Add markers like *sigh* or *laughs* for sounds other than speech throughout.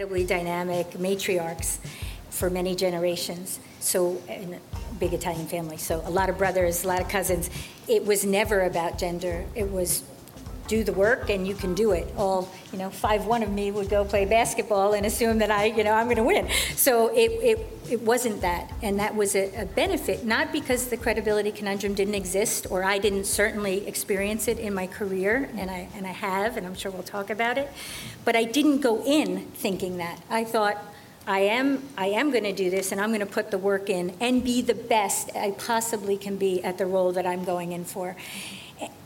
incredibly dynamic matriarchs for many generations. So, in a big Italian family. So, a lot of brothers, a lot of cousins. It was never about gender. It was do the work and you can do it. All, you know, five one of me would go play basketball and assume that I, you know, I'm going to win. So it, it, it wasn't that. And that was a, a benefit, not because the credibility conundrum didn't exist or I didn't certainly experience it in my career, and I, and I have, and I'm sure we'll talk about it. But I didn't go in thinking that. I thought, I am, I am going to do this and I'm going to put the work in and be the best I possibly can be at the role that I'm going in for.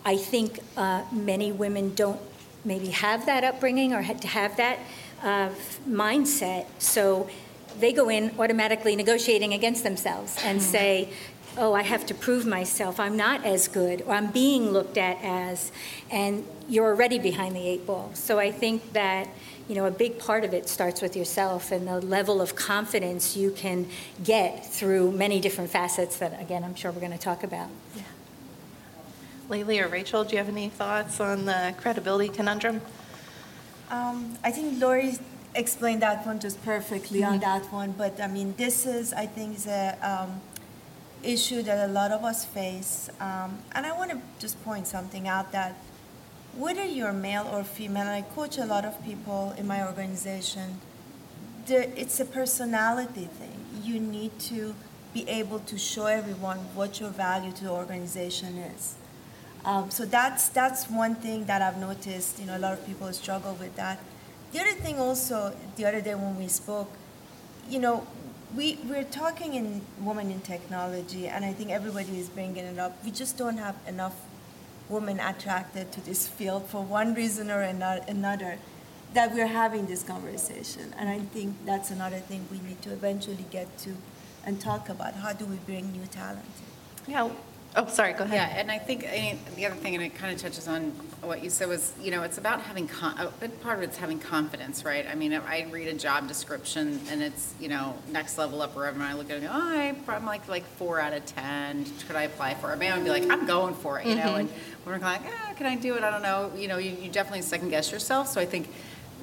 I think uh, many women don't maybe have that upbringing or had to have that uh, mindset. So they go in automatically negotiating against themselves and hmm. say, oh, I have to prove myself. I'm not as good, or I'm being looked at as, and you're already behind the eight ball. So I think that you know a big part of it starts with yourself and the level of confidence you can get through many different facets that, again, I'm sure we're going to talk about. Yeah. Layli or Rachel, do you have any thoughts on the credibility conundrum? Um, I think Lori explained that one just perfectly mm-hmm. on that one, but I mean, this is, I think, a um, issue that a lot of us face. Um, and I want to just point something out that whether you're male or female, and I coach a lot of people in my organization, there, it's a personality thing. You need to be able to show everyone what your value to the organization is. Um, so that's that's one thing that I've noticed. You know, a lot of people struggle with that. The other thing also, the other day when we spoke, you know, we we're talking in women in technology, and I think everybody is bringing it up. We just don't have enough women attracted to this field for one reason or another. That we're having this conversation, and I think that's another thing we need to eventually get to and talk about. How do we bring new talent? Yeah, Oh, sorry, go ahead. Yeah, and I think I mean, the other thing, and it kind of touches on what you said, was you know it's about having con- a big part of it's having confidence, right? I mean, I read a job description and it's you know next level up or whatever, and I look at it, and go, oh, I, am like like four out of ten. Could I apply for it? I would be like, I'm going for it, you mm-hmm. know. And when we're like, ah, can I do it? I don't know. You know, you, you definitely second guess yourself. So I think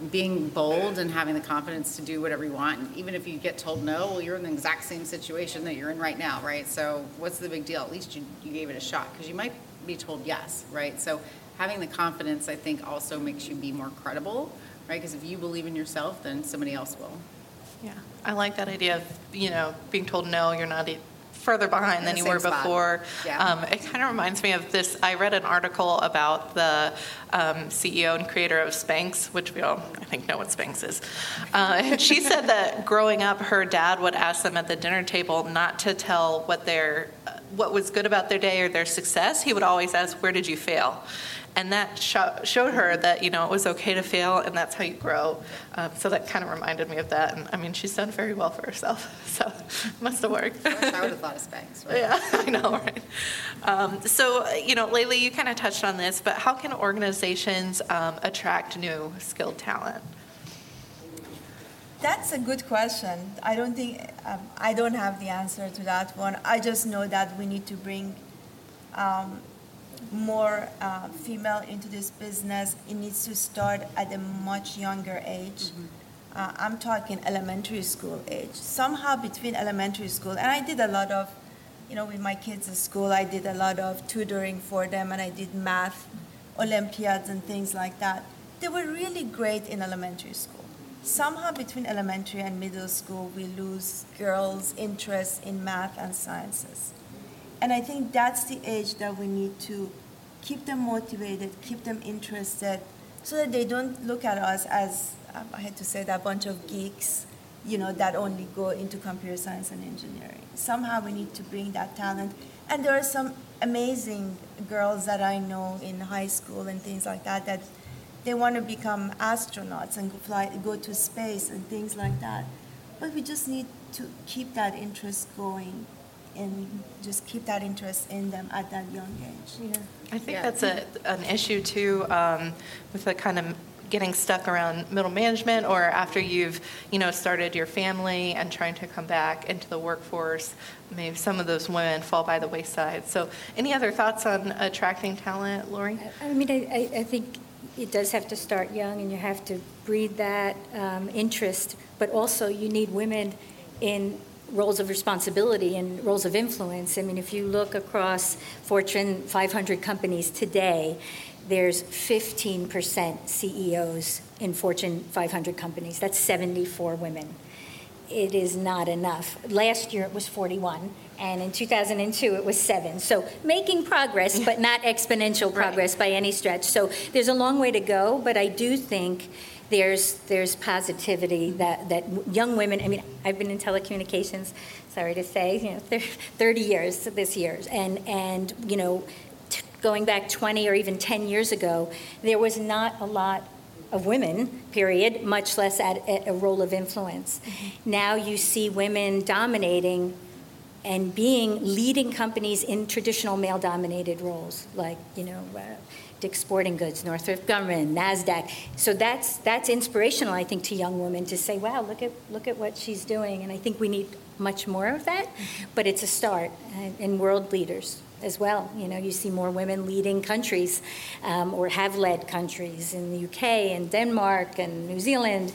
being bold and having the confidence to do whatever you want. Even if you get told no, well, you're in the exact same situation that you're in right now, right? So what's the big deal? At least you, you gave it a shot because you might be told yes, right? So having the confidence, I think, also makes you be more credible, right? Because if you believe in yourself, then somebody else will. Yeah, I like that idea of, you know, being told no, you're not further behind than you were spot. before. Yeah. Um, it kind of reminds me of this. I read an article about the um, CEO and creator of Spanx, which we all, I think, know what Spanx is. Uh, and she said that growing up, her dad would ask them at the dinner table not to tell what their what was good about their day or their success. He would always ask, "Where did you fail?" And that showed her that you know it was okay to fail and that's how you grow um, so that kind of reminded me of that and i mean she's done very well for herself *laughs* so must have worked i would have thought of Spanx right? yeah *laughs* i know right um, so you know layli you kind of touched on this but how can organizations um, attract new skilled talent that's a good question. I don't think um, I don't have the answer to that one. I just know that we need to bring um, more uh, female into this business, it needs to start at a much younger age. Mm-hmm. Uh, I'm talking elementary school age. Somehow between elementary school, and I did a lot of, you know, with my kids at school, I did a lot of tutoring for them, and I did math Olympiads and things like that. They were really great in elementary school. Somehow between elementary and middle school, we lose girls' interest in math and sciences. And I think that's the age that we need to keep them motivated, keep them interested, so that they don't look at us as, um, I had to say that, bunch of geeks, you know, that only go into computer science and engineering. Somehow we need to bring that talent. And there are some amazing girls that I know in high school and things like that that they want to become astronauts and fly, go to space and things like that. But we just need to keep that interest going and just keep that interest in them at that young age. Yeah. I think yeah. that's a, an issue too um, with the kind of getting stuck around middle management or after you've you know started your family and trying to come back into the workforce maybe some of those women fall by the wayside so any other thoughts on attracting talent lori i mean i, I think it does have to start young, and you have to breed that um, interest, but also you need women in roles of responsibility and roles of influence. I mean, if you look across Fortune 500 companies today, there's 15% CEOs in Fortune 500 companies. That's 74 women. It is not enough. Last year it was 41, and in 2002 it was seven. So making progress, but not *laughs* exponential progress right. by any stretch. So there's a long way to go, but I do think there's there's positivity that that young women. I mean, I've been in telecommunications. Sorry to say, you know, 30 years this year, and and you know, t- going back 20 or even 10 years ago, there was not a lot of women, period, much less at, at a role of influence. Mm-hmm. Now you see women dominating and being leading companies in traditional male dominated roles, like, you know, uh, Dick's Sporting Goods, Northrop Grumman, Nasdaq. So that's that's inspirational, I think, to young women to say, "Wow, look at look at what she's doing." And I think we need much more of that. But it's a start, and, world leaders as well. You know, you see more women leading countries, um, or have led countries in the UK and Denmark and New Zealand.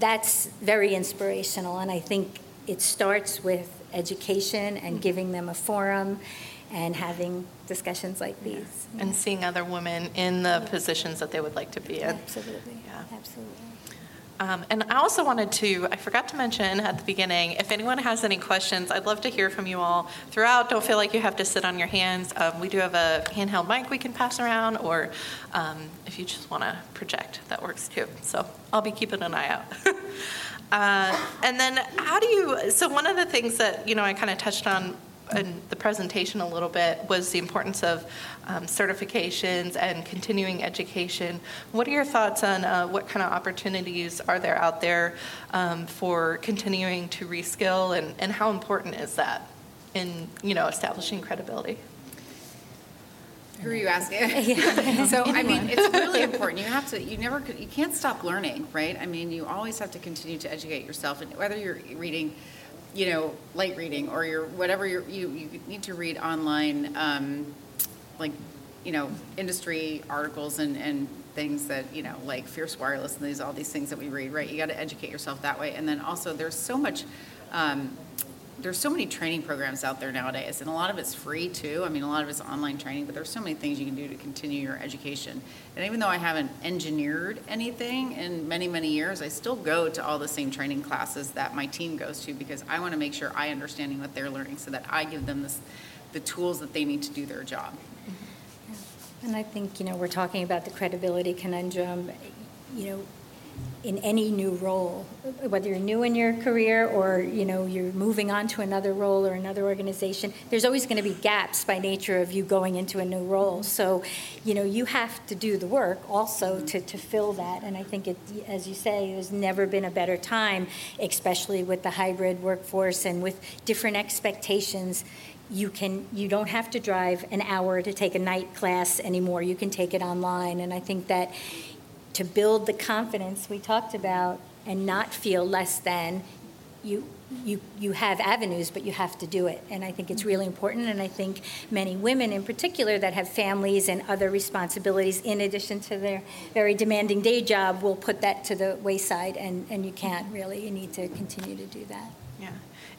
That's very inspirational, and I think it starts with education and giving them a forum and having discussions like these. And seeing other women in the positions that they would like to be in. Absolutely, yeah. absolutely. Um, and I also wanted to, I forgot to mention at the beginning, if anyone has any questions, I'd love to hear from you all throughout. Don't feel like you have to sit on your hands. Um, we do have a handheld mic we can pass around, or um, if you just want to project, that works too. So I'll be keeping an eye out. *laughs* uh, and then, how do you, so one of the things that, you know, I kind of touched on in the presentation a little bit was the importance of um, certifications and continuing education. What are your thoughts on uh, what kind of opportunities are there out there um, for continuing to reskill, and, and how important is that in you know establishing credibility? Who are you asking? *laughs* *laughs* so I mean, it's really *laughs* important. You have to. You never. You can't stop learning, right? I mean, you always have to continue to educate yourself, and whether you're reading you know, light reading or your whatever you you need to read online, um, like you know, industry articles and and things that you know, like Fierce Wireless and these all these things that we read. Right, you got to educate yourself that way, and then also there's so much. Um, there's so many training programs out there nowadays, and a lot of it's free too. I mean, a lot of it's online training, but there's so many things you can do to continue your education. And even though I haven't engineered anything in many, many years, I still go to all the same training classes that my team goes to because I want to make sure I understanding what they're learning so that I give them this, the tools that they need to do their job. And I think, you know, we're talking about the credibility conundrum. You know, in any new role, whether you're new in your career or you know you're moving on to another role or another organization, there's always going to be gaps by nature of you going into a new role. So, you know, you have to do the work also to, to fill that. And I think it, as you say, there's never been a better time, especially with the hybrid workforce and with different expectations you can you don't have to drive an hour to take a night class anymore you can take it online and i think that to build the confidence we talked about and not feel less than, you, you, you have avenues, but you have to do it. And I think it's really important. And I think many women in particular that have families and other responsibilities in addition to their very demanding day job will put that to the wayside. And, and you can't really, you need to continue to do that. Yeah.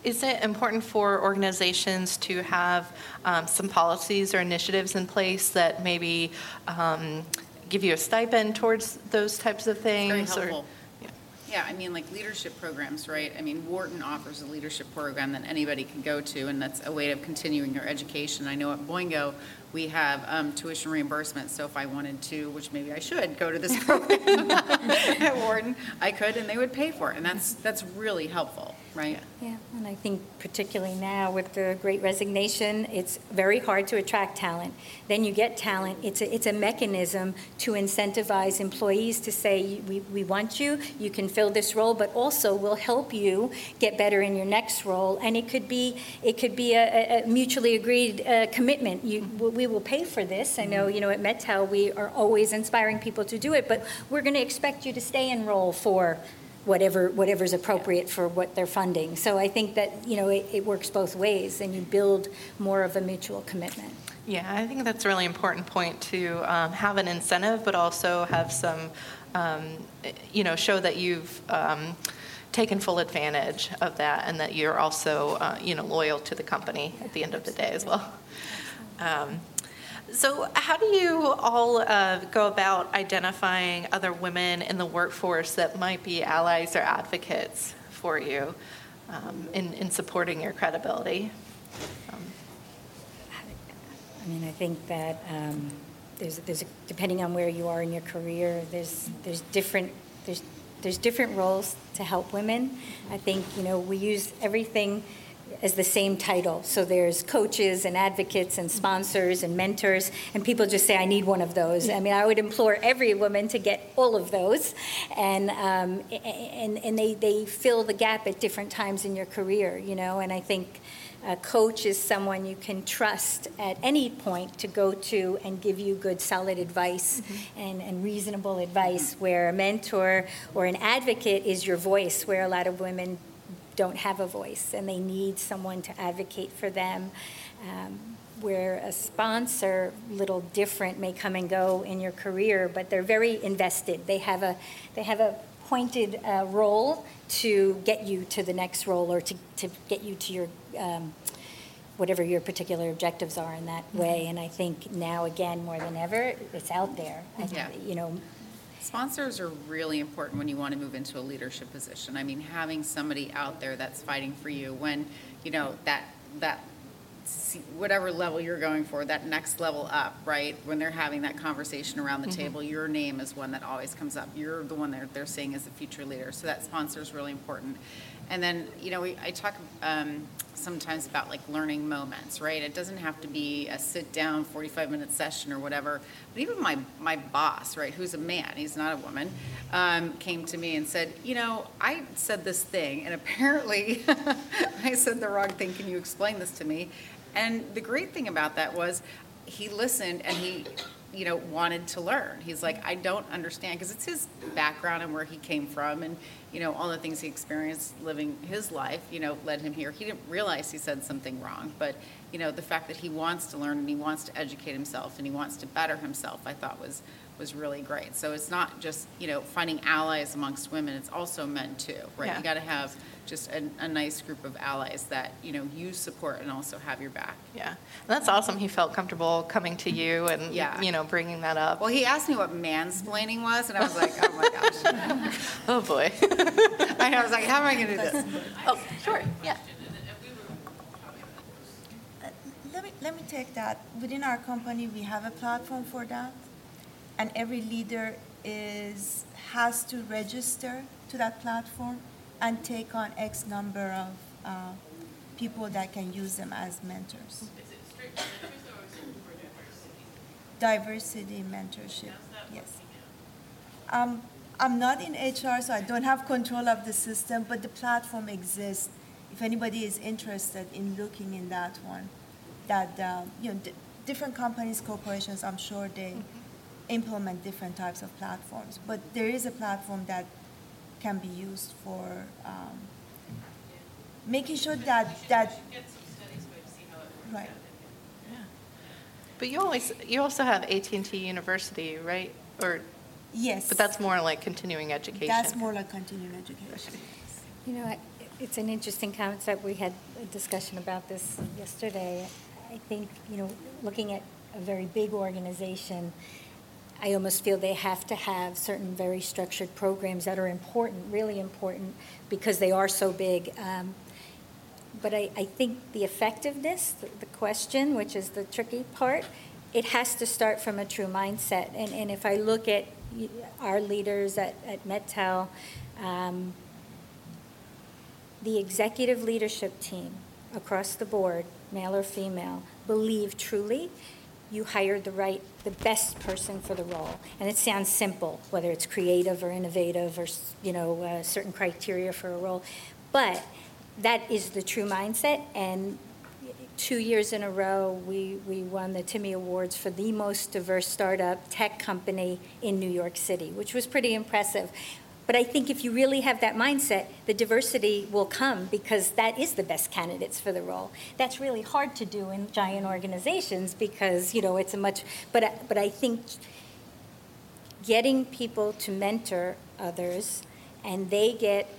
Is it important for organizations to have um, some policies or initiatives in place that maybe um, give you a stipend towards those types of things? Very helpful. Or, yeah. yeah, I mean, like leadership programs, right? I mean, Wharton offers a leadership program that anybody can go to, and that's a way of continuing your education. I know at Boingo, we have um, tuition reimbursement, so if I wanted to, which maybe I should, go to this *laughs* program *laughs* at Wharton, I could, and they would pay for it, and that's that's really helpful right? Yeah, and I think particularly now with the great resignation, it's very hard to attract talent. Then you get talent, it's a, it's a mechanism to incentivize employees to say, we, we want you, you can fill this role, but also we'll help you get better in your next role. And it could be, it could be a, a mutually agreed uh, commitment. You, we will pay for this. I know, you know, at MetTel, we are always inspiring people to do it, but we're going to expect you to stay in role for whatever whatever's appropriate for what they're funding. So I think that you know it, it, works both ways, and you build more of a mutual commitment. Yeah, I think that's a really important point to um, have an incentive, but also have some, um, you know, show that you've um, taken full advantage of that and that you're also, uh, you know, loyal to the company at the end of the day as well. So, how do you all uh, go about identifying other women in the workforce that might be allies or advocates for you um, in, in supporting your credibility? Um, I mean, I think that um, there's, there's a, depending on where you are in your career, there's, there's different, there's, there's different roles to help women. I think, you know, we use everything as the same title. So there's coaches and advocates and sponsors and mentors, and people just say, I need one of those. I mean, I would implore every woman to get all of those, and, um, and, and they, they fill the gap at different times in your career, you know, and I think a coach is someone you can trust at any point to go to and give you good, solid advice mm-hmm. and, and reasonable advice, where a mentor or an advocate is your voice, where a lot of women don't have a voice and they need someone to advocate for them. Um, where a sponsor, little different, may come and go in your career, but they're very invested. They have a they have a pointed uh, role to get you to the next role or to, to get you to your um, whatever your particular objectives are in that way. Mm-hmm. And I think now again more than ever, it's out there. I, yeah. You know, Sponsors are really important when you want to move into a leadership position. I mean, having somebody out there that's fighting for you when, you know, that that whatever level you're going for, that next level up, right? When they're having that conversation around the mm-hmm. table, your name is one that always comes up. You're the one that they're seeing as the future leader. So that sponsor is really important. And then, you know, we, I talk um, sometimes about like learning moments, right? It doesn't have to be a sit down 45 minute session or whatever. But even my, my boss, right, who's a man, he's not a woman, um, came to me and said, you know, I said this thing and apparently *laughs* I said the wrong thing. Can you explain this to me? And the great thing about that was he listened and he you know wanted to learn. He's like i don't understand because it's his background and where he came from and you know all the things he experienced living his life you know led him here. He didn't realize he said something wrong but you know the fact that he wants to learn and he wants to educate himself and he wants to better himself i thought was was really great so it's not just you know finding allies amongst women it's also men too right yeah. you got to have just a, a, nice group of allies that you know you support and also have your back. Yeah, and that's awesome. He felt comfortable coming to you and yeah. you know bringing that up. Well, he asked me what mansplaining was, and I was like, oh my gosh. *laughs* oh boy. *laughs* I was like, how am I going to do this? *laughs* Oh, sure. Yeah. Uh, let me, let me take that. Within our company, we have a platform for that, and every leader is has to register to that platform and take on X number of uh, people that can use them as mentors. Diversity mentorship, yes. Um, I'm not in HR, so I don't have control of the system, but the platform exists. If anybody is interested in looking in that one, that uh, you know, d- different companies, corporations, I'm sure they mm-hmm. Implement different types of platforms, but there is a platform that can be used for um, making sure that that right. But you always you also have AT and T University, right? Or yes. But that's more like continuing education. That's more like continuing education. You know, it's an interesting concept. We had a discussion about this yesterday. I think you know, looking at a very big organization I almost feel they have to have certain very structured programs that are important, really important, because they are so big. Um, but I, I, think the effectiveness, the, the, question, which is the tricky part, it has to start from a true mindset. And, and if I look at our leaders at, at MetTel, um, the executive leadership team across the board, male or female, believe truly you hired the right, the best person for the role. And it sounds simple, whether it's creative or innovative or you know uh, certain criteria for a role, but that is the true mindset. And two years in a row, we, we won the Timmy Awards for the most diverse startup tech company in New York City, which was pretty impressive. But I think if you really have that mindset, the diversity will come because that is the best candidates for the role. That's really hard to do in giant organizations because, you know, it's a much, but, but I think getting people to mentor others and they get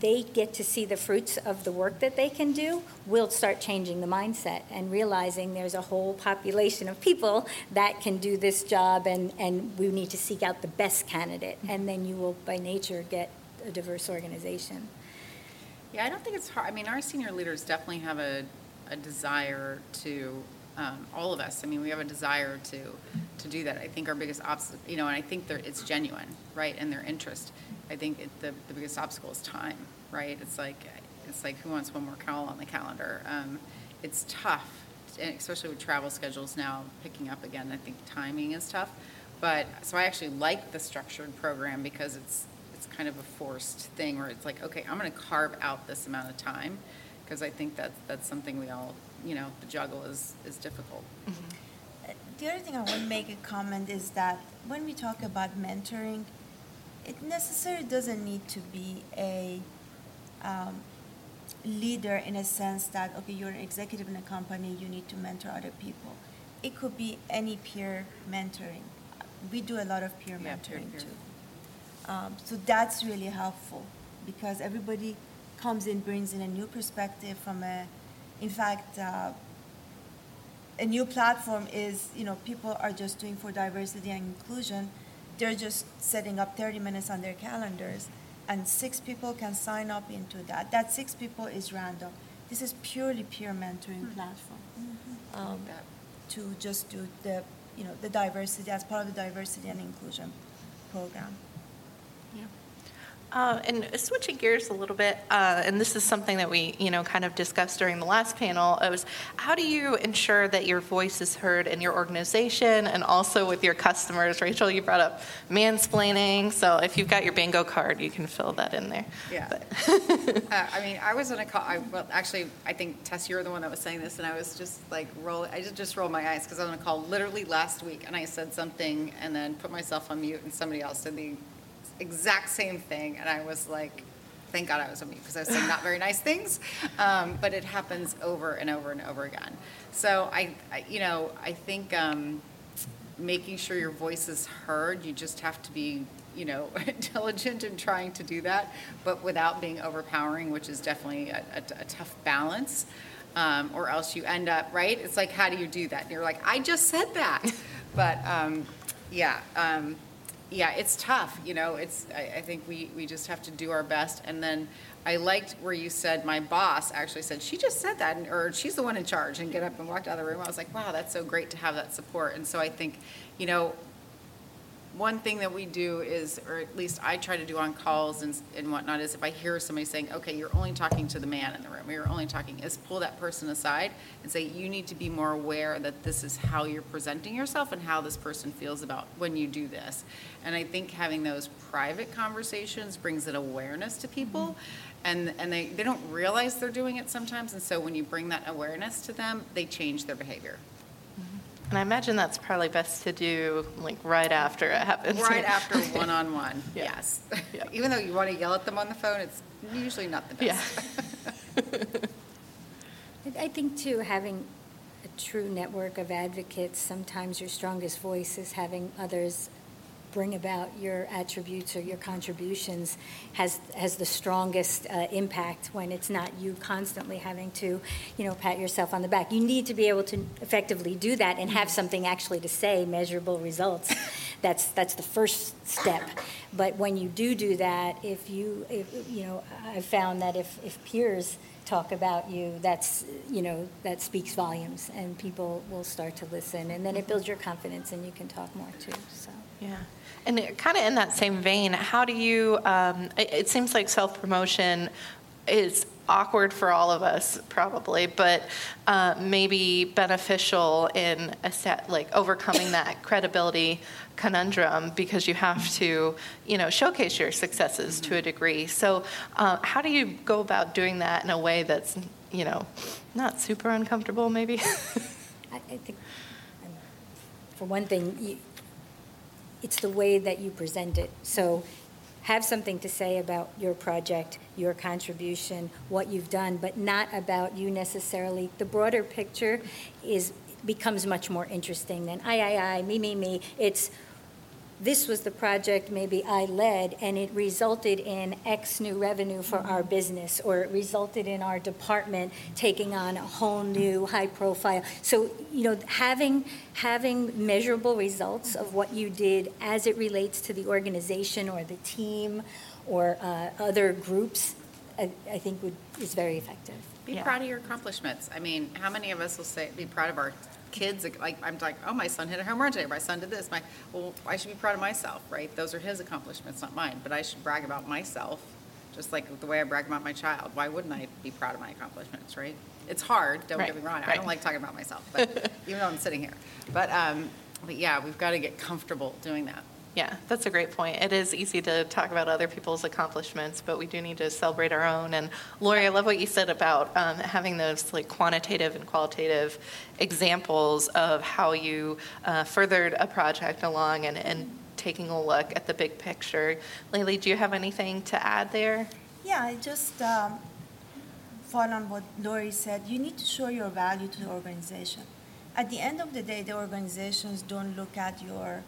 they get to see the fruits of the work that they can do, we'll start changing the mindset and realizing there's a whole population of people that can do this job and, and we need to seek out the best candidate. And then you will, by nature, get a diverse organization. Yeah, I don't think it's hard. I mean, our senior leaders definitely have a, a desire to, um, all of us, I mean, we have a desire to, to do that. I think our biggest obstacle, you know, and I think it's genuine, right, in their interest. I think it, the, the biggest obstacle is time, right? It's like, it's like who wants one more call on the calendar? Um, it's tough, and especially with travel schedules now picking up again. I think timing is tough. But so I actually like the structured program because it's it's kind of a forced thing where it's like, okay, I'm going to carve out this amount of time because I think that that's something we all, you know, the juggle is is difficult. Mm-hmm. The other thing I want to make a comment is that when we talk about mentoring, it necessarily doesn't need to be a um, leader in a sense that okay you're an executive in a company you need to mentor other people. It could be any peer mentoring. We do a lot of peer yeah, mentoring peer, too. Um, so that's really helpful because everybody comes in brings in a new perspective from a in fact uh, a new platform is you know people are just doing for diversity and inclusion they're just setting up 30 minutes on their calendars, and six people can sign up into that. That six people is random. This is purely peer mentoring mm-hmm. platform mm-hmm. um, to just do the you know the diversity as part of the diversity and inclusion program. Uh, and switching gears a little bit, uh, and this is something that we, you know, kind of discussed during the last panel. It was how do you ensure that your voice is heard in your organization and also with your customers? Rachel, you brought up mansplaining, so if you've got your bingo card, you can fill that in there. Yeah. *laughs* uh, I mean, I was on a call. I, well, actually, I think Tess, you were the one that was saying this, and I was just like rolling. I just just rolled my eyes because I was on a call literally last week, and I said something and then put myself on mute, and somebody else said the exact same thing, and I was like, thank God I was on mute because I was saying not very nice things. Um, but it happens over and over and over again. So I, I you know, I think um, making sure your voice is heard, you just have to be, you know, *laughs* diligent in trying to do that, but without being overpowering, which is definitely a, a, a tough balance. Um, or else you end up right. It's like, how do you do that? And you're like, I just said that, *laughs* but um, yeah. Yeah, it's tough, you know, it's, I, I think we, we just have to do our best. And then I liked where you said, my boss actually said, she just said that, and- or she's the one in charge, and get up and walked out of the room. I was like, wow, that's so great to have that support. And so I think, you know, one thing that we do is, or at least I try to do on calls and, and whatnot, is if I hear somebody saying, okay, you're only talking to the man in the room, or you're only talking, is pull that person aside and say, you need to be more aware that this is how you're presenting yourself and how this person feels about when you do this. And I think having those private conversations brings an awareness to people. Mm-hmm. And, and they, they don't realize they're doing it sometimes. And so when you bring that awareness to them, they change their behavior. And I imagine that's probably best to do like right after it happens. Right *laughs* after one-on-one, yes. Yeah. *laughs* Even though you want to yell at them on the phone, it's usually not the best. Yeah. *laughs* I think too, having a true network of advocates, sometimes your strongest voice is having others bring about your attributes or your contributions has has the strongest uh, impact when it's not you constantly having to, you know, pat yourself on the back. You need to be able to effectively do that and have something actually to say, measurable results. *laughs* that's that's the first step. But when you do do that, if you if, you know, I've found that if if peers talk about you, that's, you know, that speaks volumes and people will start to listen. And then it builds your confidence and you can talk more too, so. Yeah. And kind of in that same vein, how do you, um, it, it seems like self promotion is awkward for all of us probably but uh, maybe beneficial in a set, like overcoming that *coughs* credibility conundrum because you have to you know showcase your successes to a degree so uh, how do you go about doing that in a way that's you know not super uncomfortable maybe *laughs* I, I think um, for one thing you, it's the way that you present it. So have something to say about your project, your contribution, what you've done, but not about you necessarily. The broader picture is, becomes much more interesting than I, I, I, me, me, me. It's this was the project maybe I led, and it resulted in X new revenue for our business, or it resulted in our department taking on a whole new high profile. So, you know, having, having measurable results of what you did as it relates to the organization or the team or uh, other groups, I, I think would, is very effective. Be Yeah. proud of your accomplishments. I mean, how many of us will say, be proud of our kids? Like, I'm like, oh, my son hit a home run today, my son did this, my, well, I should be proud of myself, right? Those are his accomplishments, not mine, but I should brag about myself, just like the way I brag about my child. Why wouldn't I be proud of my accomplishments, right? It's hard, don't get me Right, wrong, I don't like talking about myself, but, *laughs* even though I'm sitting here. But, um, but yeah, we've got to get comfortable doing that. Yeah, that's a great point. It is easy to talk about other people's accomplishments, but we do need to celebrate our own. And Lori, I love what you said about um, having those like quantitative and qualitative examples of how you uh, furthered a project along and, and taking a look at the big picture. Laylee, do you have anything to add there? Yeah, I just um, follow on what Lori said. You need to show your value to the organization. At the end of the day, the organizations don't look at your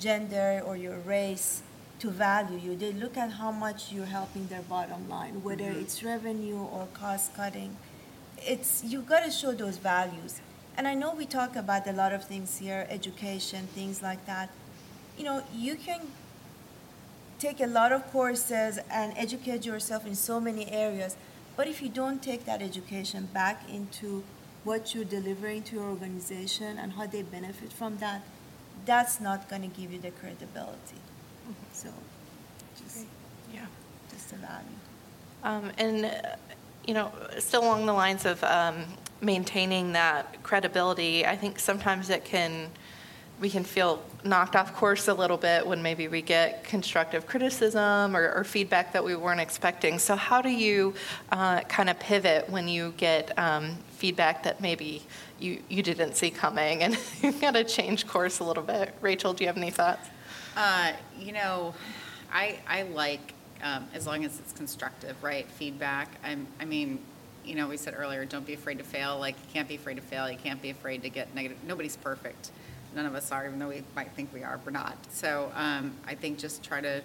gender or your race to value you. They look at how much you're helping their bottom line, whether mm-hmm. it's revenue or cost cutting. It's you've got to show those values. And I know we talk about a lot of things here, education, things like that. You know, you can take a lot of courses and educate yourself in so many areas. But if you don't take that education back into what you're delivering to your organization and how they benefit from that, that's not going to give you the credibility. So, just, Yeah. just a value. Um, And, uh, you know, still along the lines of um, maintaining that credibility, I think sometimes it can, we can feel knocked off course a little bit when maybe we get constructive criticism or, or feedback that we weren't expecting. So how do you uh, kind of pivot when you get um, feedback that maybe you, you didn't see coming and *laughs* you've got to change course a little bit? Rachel, do you have any thoughts? Uh, you know, I, I like, um, as long as it's constructive, right, feedback. I'm, I mean, you know, we said earlier, don't be afraid to fail. Like, you can't be afraid to fail. You can't be afraid to get negative. Nobody's perfect. None of us are, even though we might think we are, we're not. So um, I think just try to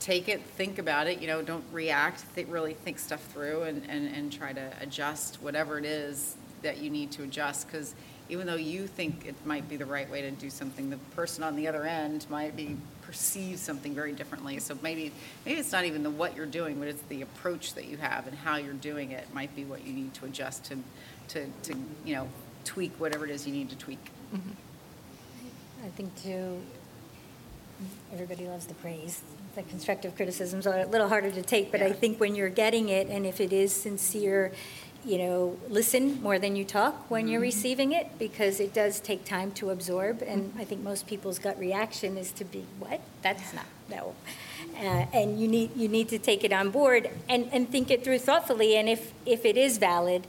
take it, think about it, you know, don't react, think, really think stuff through and, and, and try to adjust whatever it is that you need to adjust. Because even though you think it might be the right way to do something, the person on the other end might be perceive something very differently. So maybe maybe it's not even the what you're doing, but it's the approach that you have and how you're doing it might be what you need to adjust to to, to you know tweak whatever it is you need to tweak. I think too, everybody loves the praise. The constructive criticisms are a little harder to take, but I think when you're getting it, and if it is sincere, you know, listen more than you talk when you're receiving it, because it does take time to absorb, and I think most people's gut reaction is to be, what? That's not, no. Uh, And you need, you need to take it on board and, and think it through thoughtfully, and if, if it is valid,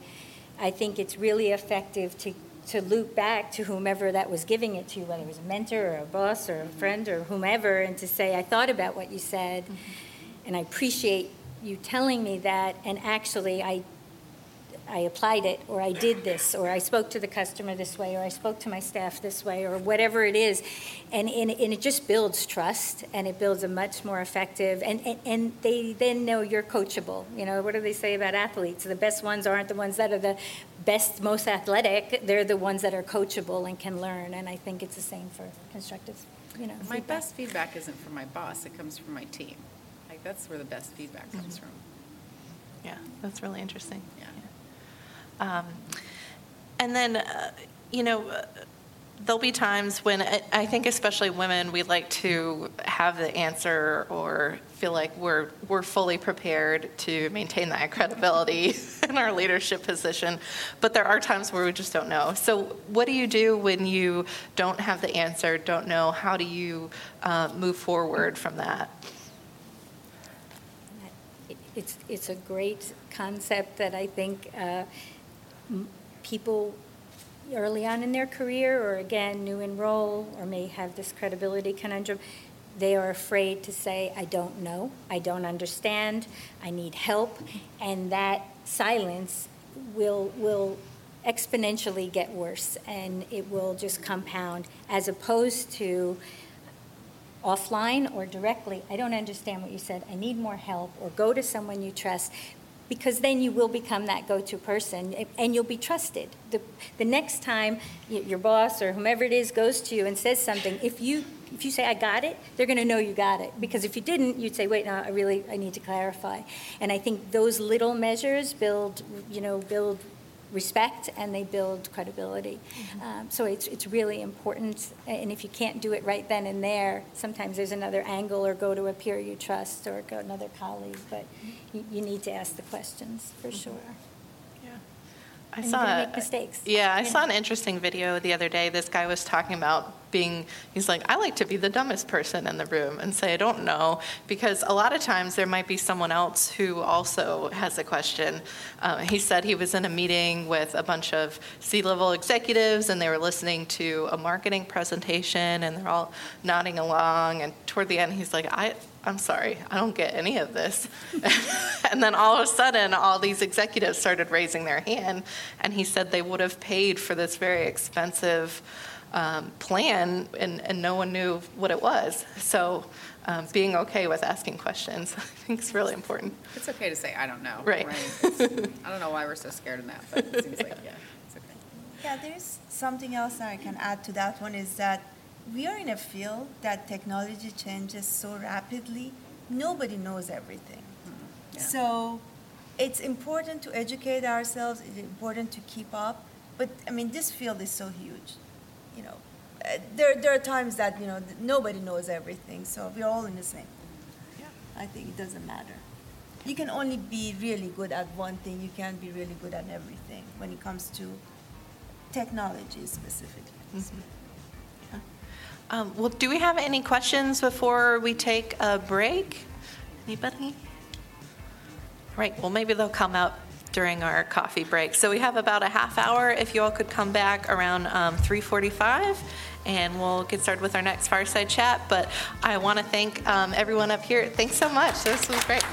I think it's really effective to, to loop back to whomever that was giving it to, you, whether it was a mentor or a boss or a friend or whomever, and to say, I thought about what you said, mm-hmm. and I appreciate you telling me that, and actually, I, I applied it, or I did this, or I spoke to the customer this way, or I spoke to my staff this way, or whatever it is. And, and, and it just builds trust, and it builds a much more effective, and, and, and they then know you're coachable. You know, what do they say about athletes? The best ones aren't the ones that are the best, most athletic, they're the ones that are coachable and can learn, and I think it's the same for constructive, you know, My feedback. best feedback isn't from my boss; it comes from my team. Like that's where the best feedback comes mm-hmm. from. Yeah, that's really interesting. Yeah. Um, And then, uh, you know, there'll be times when, I- I think especially women, we like to have the answer or feel like we're, we're fully prepared to maintain that credibility *laughs* in our leadership position. But there are times where we just don't know. So what do you do when you don't have the answer, don't know? How do you uh, move forward from that? It's, it's a great concept that I think uh, people early on in their career, or again, new enroll, or may have this credibility conundrum, they are afraid to say, I don't know, I don't understand, I need help, and that silence will, will exponentially get worse, and it will just compound, as opposed to offline or directly, I don't understand what you said, I need more help, or go to someone you trust, because then you will become that go-to person, eh, and you'll be trusted. The, the next time your boss or whomever it is goes to you and says something, if you if you say I got it, they're going to know you got it. Because if you didn't, you'd say, wait, no, I really I need to clarify. And I think those little measures build, you know, build respect and they build credibility. Mm-hmm. Um, so it's, it's really important. And if you can't do it right then and there, sometimes there's another angle or go to a peer you trust or go another colleague. But you, you need to ask the questions for mm-hmm. sure. I and saw make mistakes. Yeah, I saw an interesting video the other day. This guy was talking about being, he's like, I like to be the dumbest person in the room and say, I don't know, because a lot of times there might be someone else who also has a question. Uh, he said he was in a meeting with a bunch of C level executives and they were listening to a marketing presentation and they're all nodding along. And toward the end, he's like, I, I'm sorry, I don't get any of this. *laughs* and then all of a sudden, all these executives started raising their hand, and he said they would have paid for this very expensive um, plan, and, and no one knew what it was. So, um, being okay with asking questions, *laughs* I think is really important. It's okay to say, I don't know. Right. right? *laughs* I don't know why we're so scared of that, but it seems like, yeah, it's okay. Yeah, there's something else that I can add to that one is that we are in a field that technology changes so rapidly, nobody knows everything. Mm-hmm. Yeah. So it's important to educate ourselves, it's important to keep up, but I mean, this field is so huge. You know, uh, there, there are times that, you know, nobody knows everything, so we're all in the same. Yeah. I think it doesn't matter. You can only be really good at one thing, you can't be really good at everything when it comes to technology specifically. Mm-hmm. Um, well, do we have any questions before we take a break? Anybody? Right, well, maybe they'll come out during our coffee break. So we have about a half hour. If you all could come back around um, 3:45, and we'll get started with our next fireside chat. But I want to thank um, everyone up here. Thanks so much. This was great.